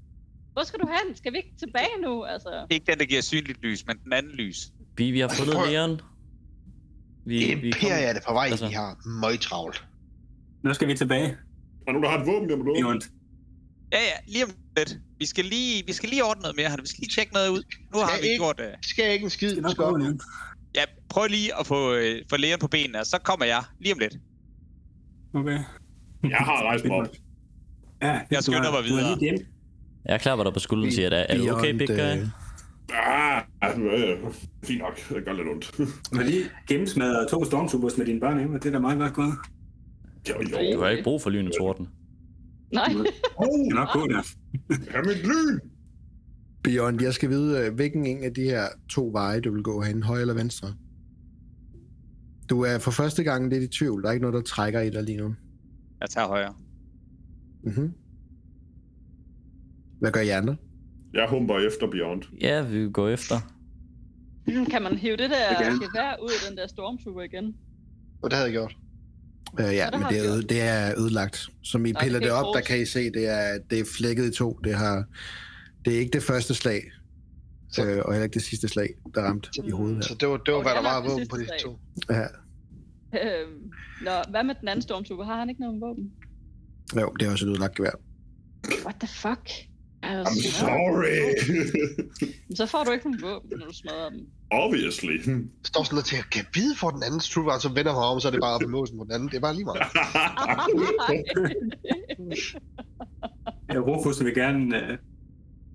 Hvor skal du hen? Skal vi ikke tilbage nu? Altså,
Ikke den, der giver synligt lys, men den anden lys.
Vi, vi har fundet Leon. Vi, vi
Imperie er det på vej,
altså-
de har møgtravlt.
Nu skal vi tilbage.
Er der nogen, der har et våben, der må
Det er
låne?
Ja, ja, lige om lidt. Vi skal lige, vi skal lige ordne noget mere her. Vi skal lige tjekke noget ud. Nu har
Skal
vi
ikke-
gjort... Uh,
Skal jeg ikke en skid? Skal
gå, Leon.
ja, prøv lige at få, uh, få lægen på benene, og så kommer jeg lige om lidt.
Okay.
Jeg har rejst mig op.
Ja,
Jeg skynder mig videre.
Jeg klapper dig på skulderen og siger, er, er du okay, big guy?
Øh,
Ah, ja, fint nok. Det gør lidt ondt.
Du har lige gennemsmadret to stormtroopers med dine børn hjemme, og det er da meget godt gået.
Jo, jo.
Du har ikke brug for lyn og torden.
nej.
Oh,
Det er nok gå der.
have mit lyn!
Beyond, jeg skal vide, øh, hvilken en af de her to veje, du vil gå hen, højre eller venstre. Du er for første gang lidt i tvivl. Der er ikke noget, der trækker i dig lige nu.
Jeg tager højre.
Mm-hmm. Hvad gør I andre?
Jeg humper efter Beyond.
Ja, vi går efter.
Hmm, Kan man hive det der
kan.
gevær ud af den der stormtrooper igen?
Og det havde jeg gjort.
Øh, ja,
det
men det er, øde, det er ødelagt. Som I
Nå,
piller
det
op, der kan I se, det er, det er flækket i to. Det, har, det er ikke det første slag,
Så-
øh, og heller ikke det sidste slag, der ramte i hovedet her.
Så det var, det var
Og
hvad der
er
var af
det
våben på de to.
Ja.
Øhm, Nå, hvad med den anden stormtrooper? Har han ikke noget våben?
Jo, det er også et ødelagt gevær.
What the fuck?
I'm
Altså,
sorry.
så får du ikke nogen våben, når du smadrer dem.
Obviously.
Jeg står sådan noget til, at kan jeg vide for den anden trooper, så vender mig om, så er det bare op i måsen på den anden. Det er bare lige meget.
Ja, Rufus vil gerne øh,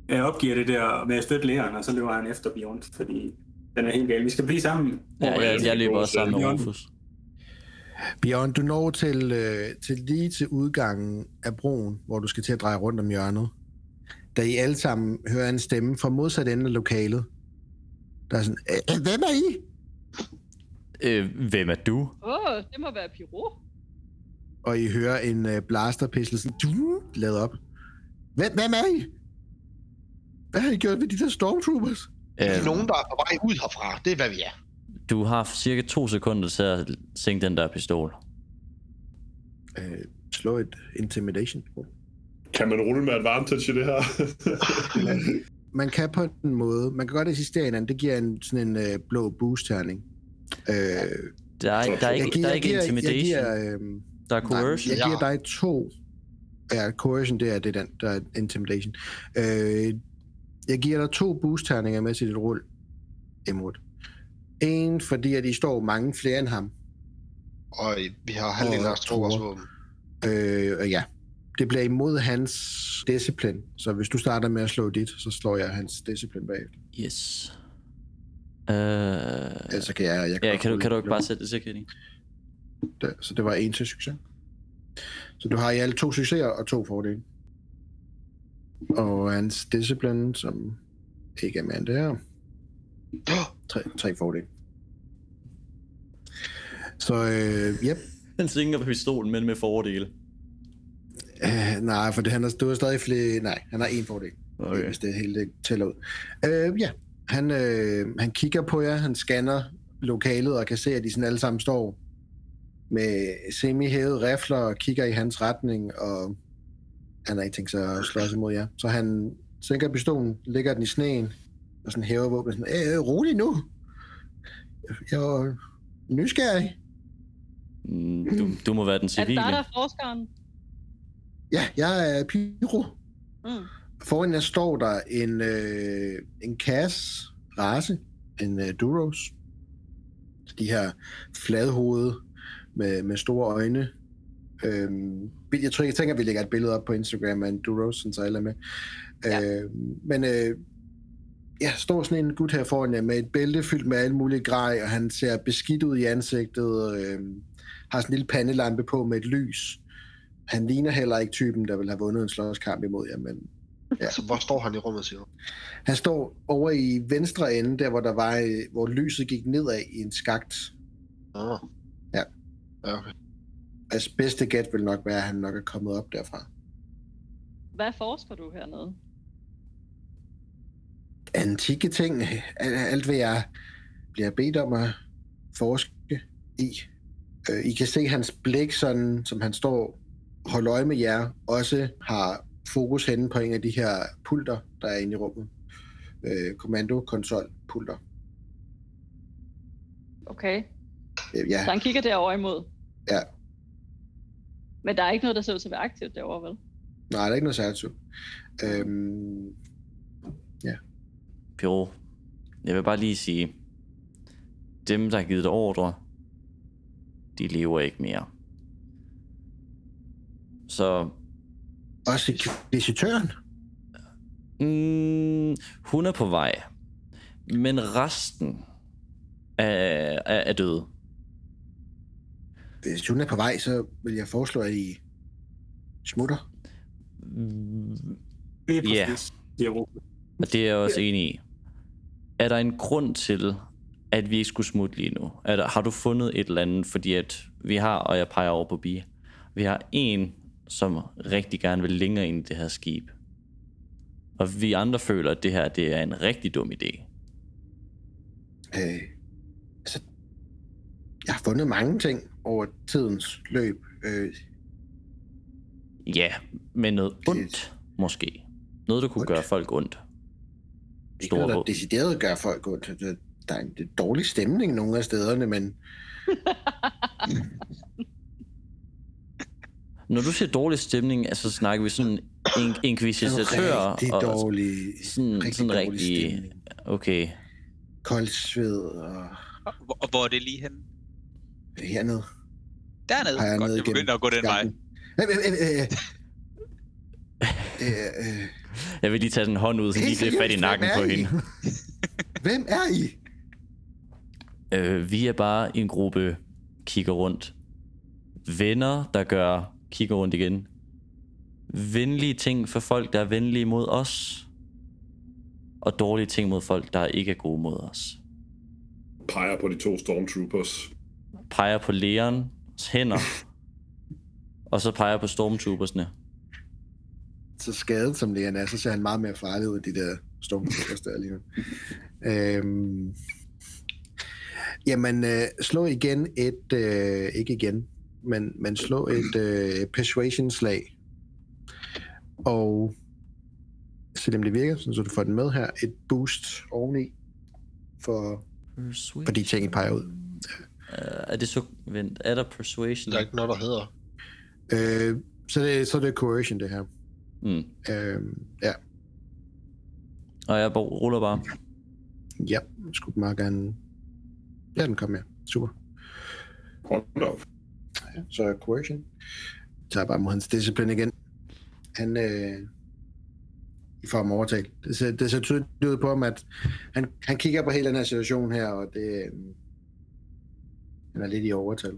øh, opgive det der med at støtte læreren, og så løber han efter Beyond, fordi den er helt gal. Vi skal blive sammen.
Ja, jeg, jeg løber også sammen med. Rufus.
Bjørn, du når til, øh, til lige til udgangen af broen, hvor du skal til at dreje rundt om hjørnet. Da I alle sammen hører en stemme fra modsat ende af lokalet. Der er sådan, "Øh, hvem er I?
Øh, hvem er du?
Åh, oh, det må være Pyro.
Og I hører en øh, blasterpistol sådan, du, lavet op. Hvem, hvem er I? Hvad har I gjort ved de der stormtroopers?
Der er
Øh,
nogen, der er på vej ud herfra. Det er, hvad vi er.
du har cirka to sekunder til at sænke den der pistol.
Øh, slå et intimidation.
Kan man rulle med advantage i det her?
Man kan på en måde, man kan godt assistere hinanden, det giver en sådan en øh, blå boost-terning. Øh,
Der er, ikke- der er ikke,
giver,
der er ikke
giver,
intimidation.
Jeg giver, øh,
Der er
Nej,
coercion.
jeg giver
Ja.
dig to. Ja, coercion, det er, det er den, der er intimidation. Øh, jeg giver dig to boost-terninger med til dit rull, Emrud. En, fordi at I står mange flere end ham.
Og vi har halvdelen af
tror.
våben.
Øh, ja, det bliver imod hans disciplin. Så hvis du starter med at slå dit, så slår jeg hans disciplin bagefter.
Yes. Øh,
Ellers så kan jeg... jeg
ja,
godt
kan du, kan du ikke bare sætte det sikkert i?
Der, så det var en til succes. Så du har i alt to succeser og to fordele. Og hans discipline, som ikke er mere end det her, tre, tre fordele. Så, øh, yep.
Den svinger på pistolen, men med fordele.
Øh, nej, for det, han har, du har stadig flere... Nej, han har en fordel. Okay. Hvis det hele det tæller ud. Øh, ja, han, øh, han kigger på jer, han scanner lokalet og kan se, at de sådan alle sammen står med semi-hævede rifler og kigger i hans retning, og han har ikke tænkt sig at slås imod jer. Så han sænker pistolen, lægger den i sneen, og sådan hæver våbnet sådan, øh, rolig nu. Jeg er nysgerrig.
Mm, Du, du må være den
Er det
civile.
dig, der er forskeren?
Ja, jeg er Pyro.
Mm.
Foran jer står der en, øh, en kasse race, en øh, Duros. De her fladhovede med, med store øjne. Øhm, jeg tror, jeg tænker, at vi lægger et billede op på Instagram af en Duros, så alle er med.
Ja.
Øh, men øh, ja, står sådan en gut her foran jer med et bælte fyldt med alle mulige grej, og han ser beskidt ud i ansigtet, øh, har sådan en lille pandelampe på med et lys. Han ligner heller ikke typen, der vil have vundet en slåskamp imod jer, men
Ja. Altså, hvor står han i rummet, siger du?
han står over i venstre ende, der hvor der var, øh, hvor lyset gik nedad i en skagt.
Ah.
Ja.
Ja, okay.
Altså bedste gæt vil nok være, at han nok er kommet op derfra.
Hvad forsker du hernede?
Antikke ting, alt, alt hvad jeg bliver bedt om at forske i. Øh, I kan se hans blik, sådan, som han står og holder øje med jer, også har fokus henne på en af de her pulter, der er inde i rummet. Øh, kommando-konsol pulter.
Okay,
Øh, ja,
så han kigger derover imod.
Ja.
Men der er ikke noget, der ser ud til at være aktivt derovre, vel?
nej, der er ikke noget særligt. Øhm,
Piro, jeg vil bare lige sige, dem, der har givet dig ordre, de lever ikke mere. Så
også visitøren.
mm, hun er på vej, men resten er, er, er døde.
Hvis hun er på vej, så vil jeg foreslå, at I smutter.
Lige
Ja.
præcis, siger Rufus.
Og det er jeg også enig i. Er der en grund til, at vi ikke skulle smutte lige nu? Er der, har du fundet et eller andet? Fordi at vi har, og jeg peger over på Bi, vi har en, som rigtig gerne vil længere ind i det her skib. Og vi andre føler, at det her det er en rigtig dum idé.
Øh, altså, jeg har fundet mange ting over tidens løb. Øh,
Ja, men noget ondt, måske. Noget, der kunne
Ondt?
gøre folk ondt.
ikke noget, der
Store
decideret gør folk ondt. Der- er en det er dårlig stemning nogle af stederne, men
Når du siger dårlig stemning, altså snakker vi sådan en
det
inkvisitør
er rigtig
og
dårlig,
sådan,
rigtig
sådan
dårlig
rigtig...
stemning.
Okay.
Kold sved og
Hvor, og hvor er det lige henne?
hernede.
Dernede.
Peger
Godt,
ned
jeg begynder at gå den vej.
skakten. Øh, øh, øh, øh.
Jeg vil lige tage sådan en hånd ud, så lige det fat i nakken på
I?
hende.
Hvem er I?
Øh, vi er bare en gruppe kigger rundt. Venner, der gør kigger rundt igen. Venlige ting for folk, der er venlige mod os. Og dårlige ting mod folk, der ikke er gode mod os.
Peger på de to stormtroopers.
Peger på Leons hænder. og så peger på stormtroopersne.
så skadet som Leon er, så ser han meget mere farlig ud, de der stormtroopers der lige nu. øhm, jamen, øh, slå igen et, øh, ikke igen, men, men slå et øh, persuasion-slag. Og se om det virker, sådan, så du får den med her. Et boost oveni for, for de ting, I peger ud.
Uh, er det så... Vent, er der persuasion?
Der er ikke noget, der hedder.
Øh, så, det, så det er coercion, det her.
Mm.
Øh, ja,
Og jeg bare- ruller bare.
ja, skulle meget gerne... Ja, den kom med. Super.
Hold op.
Så er coercion. Jeg tager bare mod hans discipline igen. Han, øh, I får ham overtalt. Det ser, det ser tydeligt ud på ham, at han, han kigger på hele den her situation her, og det, øh, han er lidt i overtal.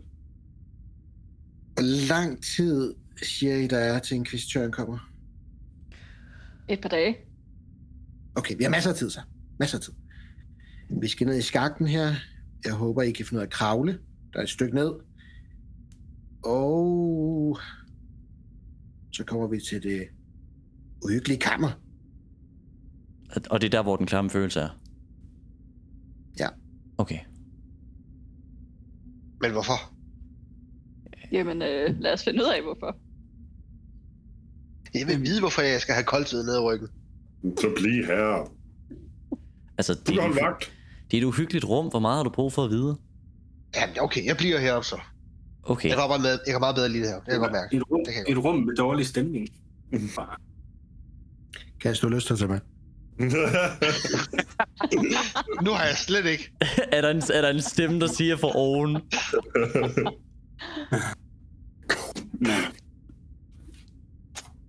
Hvor lang tid siger I, der er til inkvisitøren kommer?
Et par dage.
Okay, vi har masser af tid så. Masser af tid. Vi skal ned i skakten her. Jeg håber, I kan finde ud af at kravle. Der er et stykke ned. Og så kommer vi til det uhyggelige kammer.
Og det er der, hvor den klamme følelse er.
Ja.
Okay.
Men hvorfor?
Jamen, øh, lad os finde ud af, hvorfor.
Jeg vil vide, hvorfor jeg skal have koldtid ned ad ryggen.
Så bliv her.
Altså,
Du
det
kan
er,
vagt.
det er et uhyggeligt rum. Hvor meget har du brug for at vide?
Jamen, okay, jeg bliver heroppe så.
Okay.
Jeg kan, bare med, jeg kan meget bedre lide det her. Det kan jeg godt mærke.
Et rum,
Det kan jeg
et rum med dårlig stemning. Bare,
Kan du lyst til at tage med?
Nu har jeg slet ikke.
er, der en, er der en stemme, der siger for oven?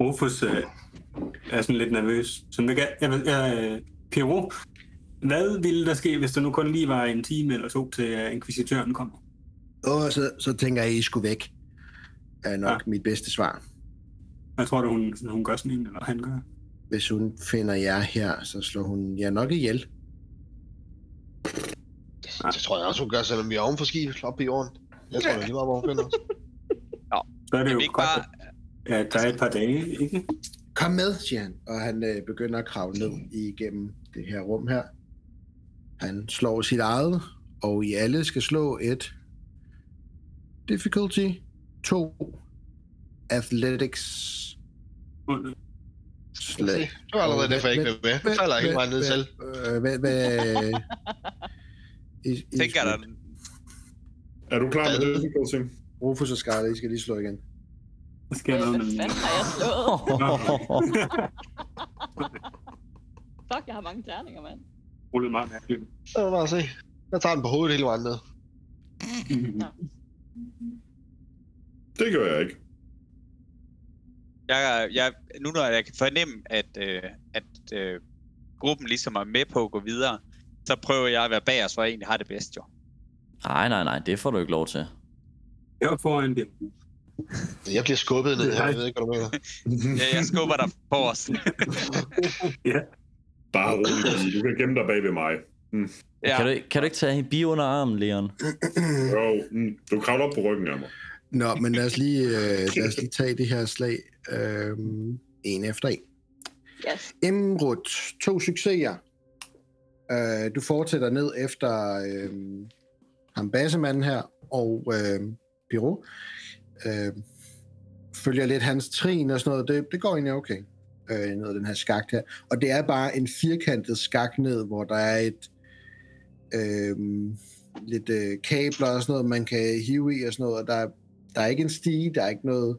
Rufus øh, er sådan lidt nervøs. Så jeg, jeg, jeg, jeg, øh, Pierrot, hvad ville der ske, hvis der nu kun lige var en time eller to til uh, inkvisitøren kommer?
Og så, så tænker jeg, at I skulle væk. Er nok
Ja.
ja. mit bedste svar.
Jeg tror, at hun, hun gør sådan en, eller han gør.
Hvis hun finder jer her, så slår hun jer nok ihjel.
Det tror jeg også, hun gør, selvom vi er oven for skibet op i jorden. Jeg tror, det er lige meget, hvor hun finder os.
Så er det jo
vi ikke
godt,
bare...
at der er et par dage, ikke?
Kom med, siger han, og han øh, begynder at kravle ned igennem det her rum her. Han slår sit eget, og I alle skal slå et difficulty 2 athletics
Se,
slag.
Det var allerede derfor, jeg ikke vil med. Jeg falder ikke meget ned selv.
Øh, Hvad, hvad,
Tænker der...
er du klar med det, difficulty?
Rufus og Scarlet, I skal lige slå igen.
Der sker noget
Hvad
med
fanden har jeg slået? Fuck, jeg har mange terninger, mand.
rullet meget mærkeligt.
Så er bare se. Jeg tager den på hovedet hele vejen ned.
Det gør jeg ikke.
Jeg, jeg, nu når jeg kan fornemme, at, øh, at øh, gruppen ligesom er med på at gå videre, så prøver jeg at være bag os, hvor jeg egentlig har det bedst, jo.
Nej, nej, nej, det får du ikke lov til.
Jeg var foran det.
Jeg bliver skubbet ned her, jeg ved ikke, hvad du mener.
Jeg, jeg skubber dig på os.
Bare rolig, du kan gemme dig bag ved mig.
Ja.
Kan, du, ikke- kan du ikke tage en bi under armen, Leon?
Jo, mm, du kravler op på ryggen af mig.
Nå, men lad os lige, øh, lad os lige tage det her slag øh, en efter en.
Yes.
Emrut, to succeser. Øh, du fortsætter ned efter øh, ham basemanden her, og øh, Piro. Øh, følger lidt hans trin og sådan noget. Det, det går egentlig okay, øh, ned den her skagt her. Og det er bare en firkantet skagt ned, hvor der er et øh, lidt øh, kabler og sådan noget, man kan hive i og sådan noget, og der, er- der er ikke en stige, der er ikke noget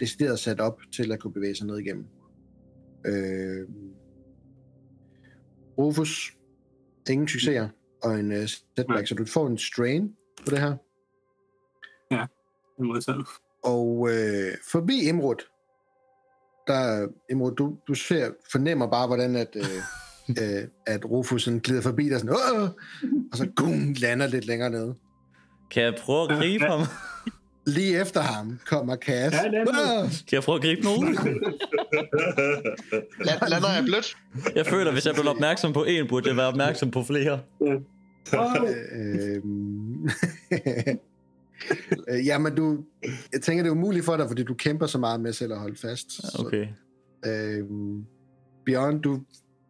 decideret sat op til at kunne bevæge sig ned igennem. Øh, Rufus, ingen succeser, og en uh, setback, så du får en strain på det her.
En modtaget.
Og øh, forbi Imrud, der, Imrud, du, du ser, fornemmer bare, hvordan at, øh, øh, at Rufus sådan glider forbi dig sådan, Åh! og så gung, lander lidt længere nede.
Kan jeg prøve at gribe ham?
Lige efter ham kommer Cass.
Ja!
Kan jeg prøve at gribe nogen?
La- lander jeg blødt?
Jeg føler, hvis jeg blev opmærksom på en, burde jeg være opmærksom på flere.
Øhm, øh, Jamen, du, jeg tænker, det er umuligt for dig, fordi du kæmper så meget med selv at holde fast. Så,
Okay.
øhm, Bjørn, du,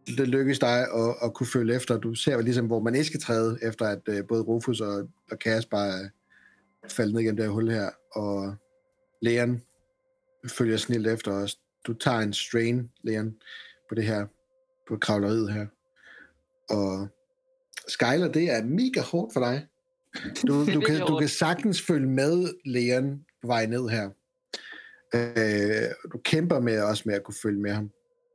det lykkes dig at, at kunne følge efter. Du ser vel ligesom, hvor man ikke skal træde, efter at øh, både Rufus og, og bare er faldet ned igennem det her hul her, og Leon følger snilt efter os. Du tager en strain, Leon, på det her, på kravleriet her. Og Skyler, det er mega hårdt for dig. Du, du, kan, du kan sagtens følge med Leon på vej ned her. Øh, du kæmper med også med at kunne følge med ham.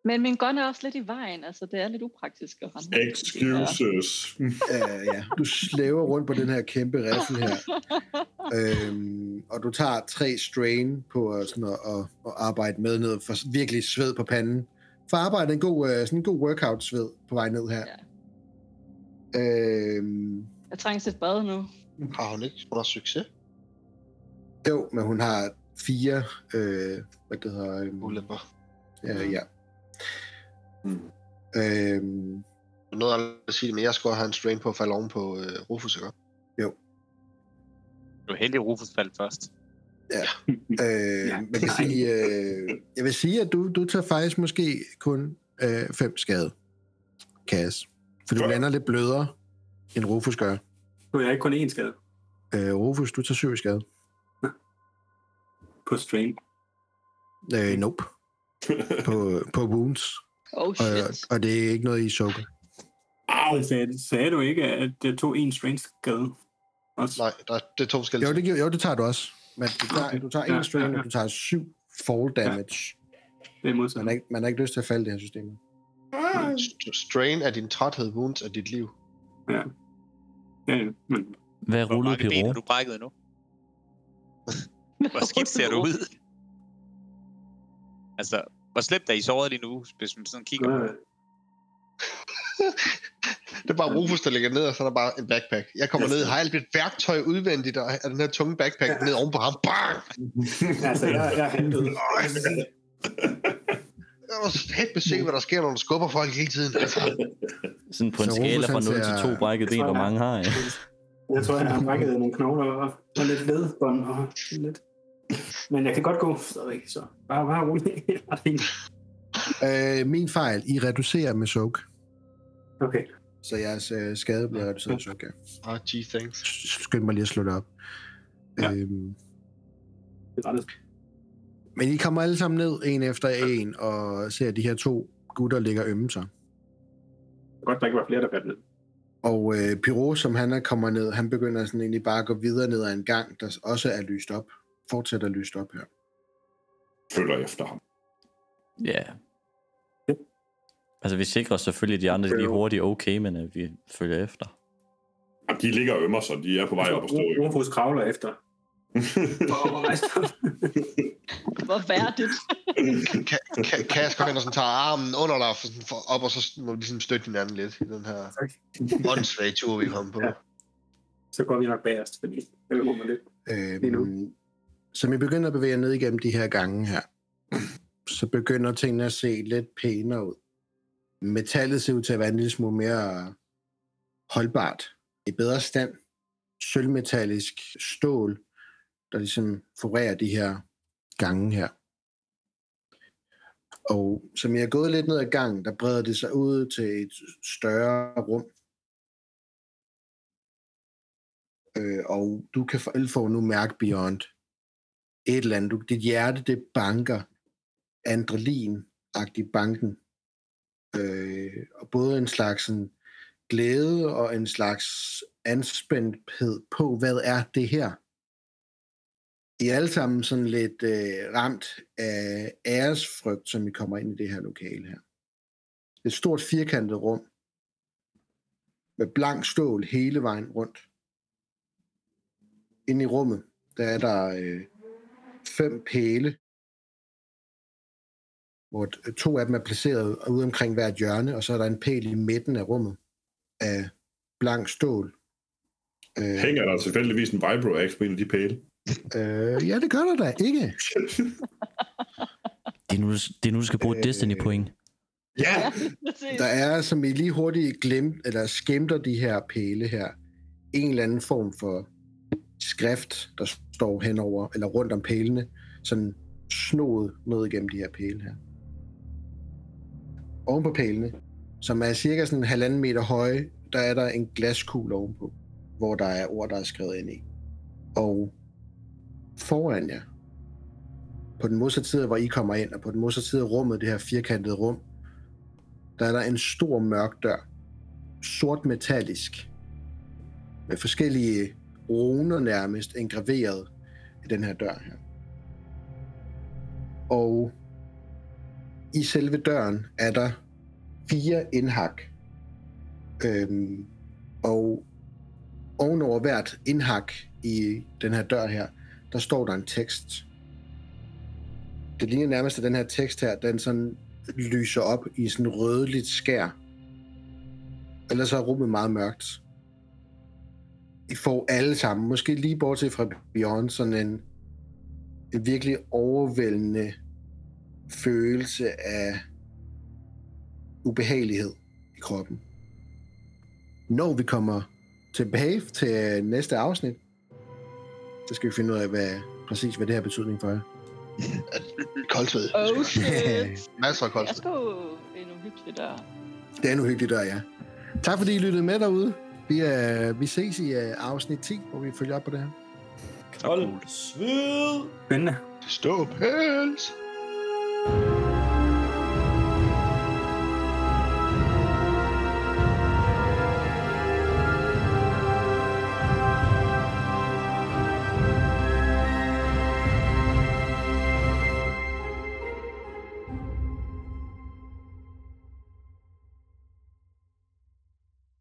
Men min gun er også lidt i vejen. Altså, det er lidt upraktisk at rende.
Excuses.
Øh, ja. Du slæver rundt på den her kæmpe riffel her. Øhm, og du tager tre strain på sådan at, at, at arbejde med ned, for virkelig sved på panden. For at arbejde en god, øh, sådan en god workout-sved på vej ned her.
Ja.
Øhm,
Jeg trænger til et bad nu.
Har hun ikke? Har succes.
jo, men hun har fire, øh, hvad det hedder, øhm,
Ulemper.
øh, ja.
Mm.
Øhm,
Jeg nåede aldrig at sige det, men jeg skal også have en strain på at falde oven på øh, Rufus, ikke?
Du er heldig, at Rufus faldt først.
Øh,
Ja,
man kan sige, øh, jeg vil sige, at du, du tager faktisk måske kun øh, fem skade, Kas. For du lander lidt blødere, end Rufus gør.
Nu er jeg ikke kun én skade
Øh, Rufus, du tager syv skade.
på strain.
Øh, nope. På, på wounds,
Oh
og,
shit.
og det er ikke noget, I soaker.
Au!
Sagde, sagde du ikke, at det tog en strength skade? Også?
Nej, der, er- det er to forskellige
Jo, det, jo, det tager du også. Men du tager,
Okay.
du tager
Ja,
en strain,
ja, ja.
og du tager syv fall damage.
Det er modsat.
Man har ikke, man har ikke lyst til at falde det her system.
St- Strain er din træthed, wounds er dit liv.
Ja. Ja, ja. Men
Hvad
Hvor
rullede
mange ben
Piro?
har du brækket nu? Hvor skidt ser du ud? Altså, hvor slemt er I såret lige nu, hvis man sådan kigger på
øh,
Det er bare Rufus, der ligger ned, og så er der bare en backpack. Jeg kommer ned, har alt mit værktøj udvendigt, og er den her tunge backpack ned oven på ham. Bang!
altså, jeg, jeg er hentet.
Jeg var helt med se, hvad der sker, når du skubber folk hele tiden. Altså,
Sådan på en
Så
skala fra
han
0 til
ser-
2 brækket ben, hvor mange har jeg?
Jeg tror, jeg har brækket nogle knogler og, og lidt ledbånd og lidt. Men jeg kan godt gå stadigvæk, så bare, bare rolig.
Øh, min fejl, I reducerer med soak.
Okay.
Så jeres øh, skade bliver reduceret med soak, ja.
ah, gee, thanks.
Skynd mig lige at slå det op.
Ja.
Øhm,
Det er
men I kommer alle sammen ned, en efter en, og ser de her to gutter ligger ømme sig.
Godt, der ikke var flere, der faldt ned.
Og øh, Pyro, som han er kommer ned, han begynder sådan egentlig bare at gå videre ned ad en gang, der også er lyst op. Fortsætter lyst op her.
Følger efter ham.
Ja. Altså, vi sikrer os selvfølgelig, at de andre de er lige hurtigt okay, men at vi følger efter.
Jamen, de ligger og ømmer sig. De er på vej op og stå.
Rufus kravler efter.
Hvor værdigt.
Kan, kan, Kas går ind og sådan tager armen under dig for, for op, og så må vi ligesom støtte hinanden lidt i den her åndssvage tur, vi kommet på.
Ja. Så går vi nok bagerst, fordi det håber lidt.
Øhm, som I begynder at bevæge ned igennem de her gange her, så begynder tingene at se lidt pænere ud. Metallet ser ud til at være en lille smule mere holdbart. I bedre stand. Sølvmetallisk stål, der ligesom forerer de her gange her. Og som jeg er gået lidt ned ad gangen, der breder det sig ud til et større rum. Øh, og du kan for alvor nu mærke Beyond et eller andet. Du, dit hjerte, det banker adrenalin-agtig banken. Øh, og både en slags sådan, glæde og en slags anspændthed på, hvad er det her? I er alle sammen sådan lidt øh, ramt af æresfrygt, som vi kommer ind i det her lokale her. Et stort firkantet rum med blank stål hele vejen rundt. Inde i rummet, der er der øh, fem pæle, hvor to af dem er placeret ude omkring hvert hjørne, og så er der en pæl i midten af rummet af blank stål. Øh,
Hænger der tilfældigvis en Vibro-Axe på en af de pæle?
øh, ja, det gør der da ikke.
Det er nu, det er nu du skal bruge
Øh,
Destiny-point.
Ja, der er, som I lige hurtigt glemt, eller skimter de her pæle her, en eller anden form for skrift, der står henover, eller rundt om pælene, sådan snoet ned igennem de her pæle her. Oven på pælene, som er cirka sådan en halvanden meter høje, der er der en glaskugle ovenpå, hvor der er ord, der er skrevet ind i. Og foran jer, på den modsatte side, hvor I kommer ind, og på den modsatte side af rummet, det her firkantede rum, der er der en stor mørk dør. Sort metallisk. Med forskellige runer nærmest engraveret i den her dør her. Og i selve døren er der fire indhak. Øhm, og ovenover hvert indhak i den her dør her, der står der en tekst. Det ligner nærmest, at den her tekst her, den sådan lyser op i sådan rødligt skær. Ellers er rummet meget mørkt. I får alle sammen, måske lige bortset fra Beyond, sådan en, en virkelig overvældende følelse af ubehagelighed i kroppen. Når vi kommer tilbage til næste afsnit, så skal vi finde ud af, hvad, præcis hvad det her betydning for jer.
Koldsved.
Oh shit.
Masser af koldsved.
skulle en uhyggelig der.
Det er en uhyggelig dør, ja. Tak fordi I lyttede med derude. Vi, uh, vi ses i uh, afsnit 10, hvor vi følger op på det her.
Hold sved!
Spændende.
Stå pæls.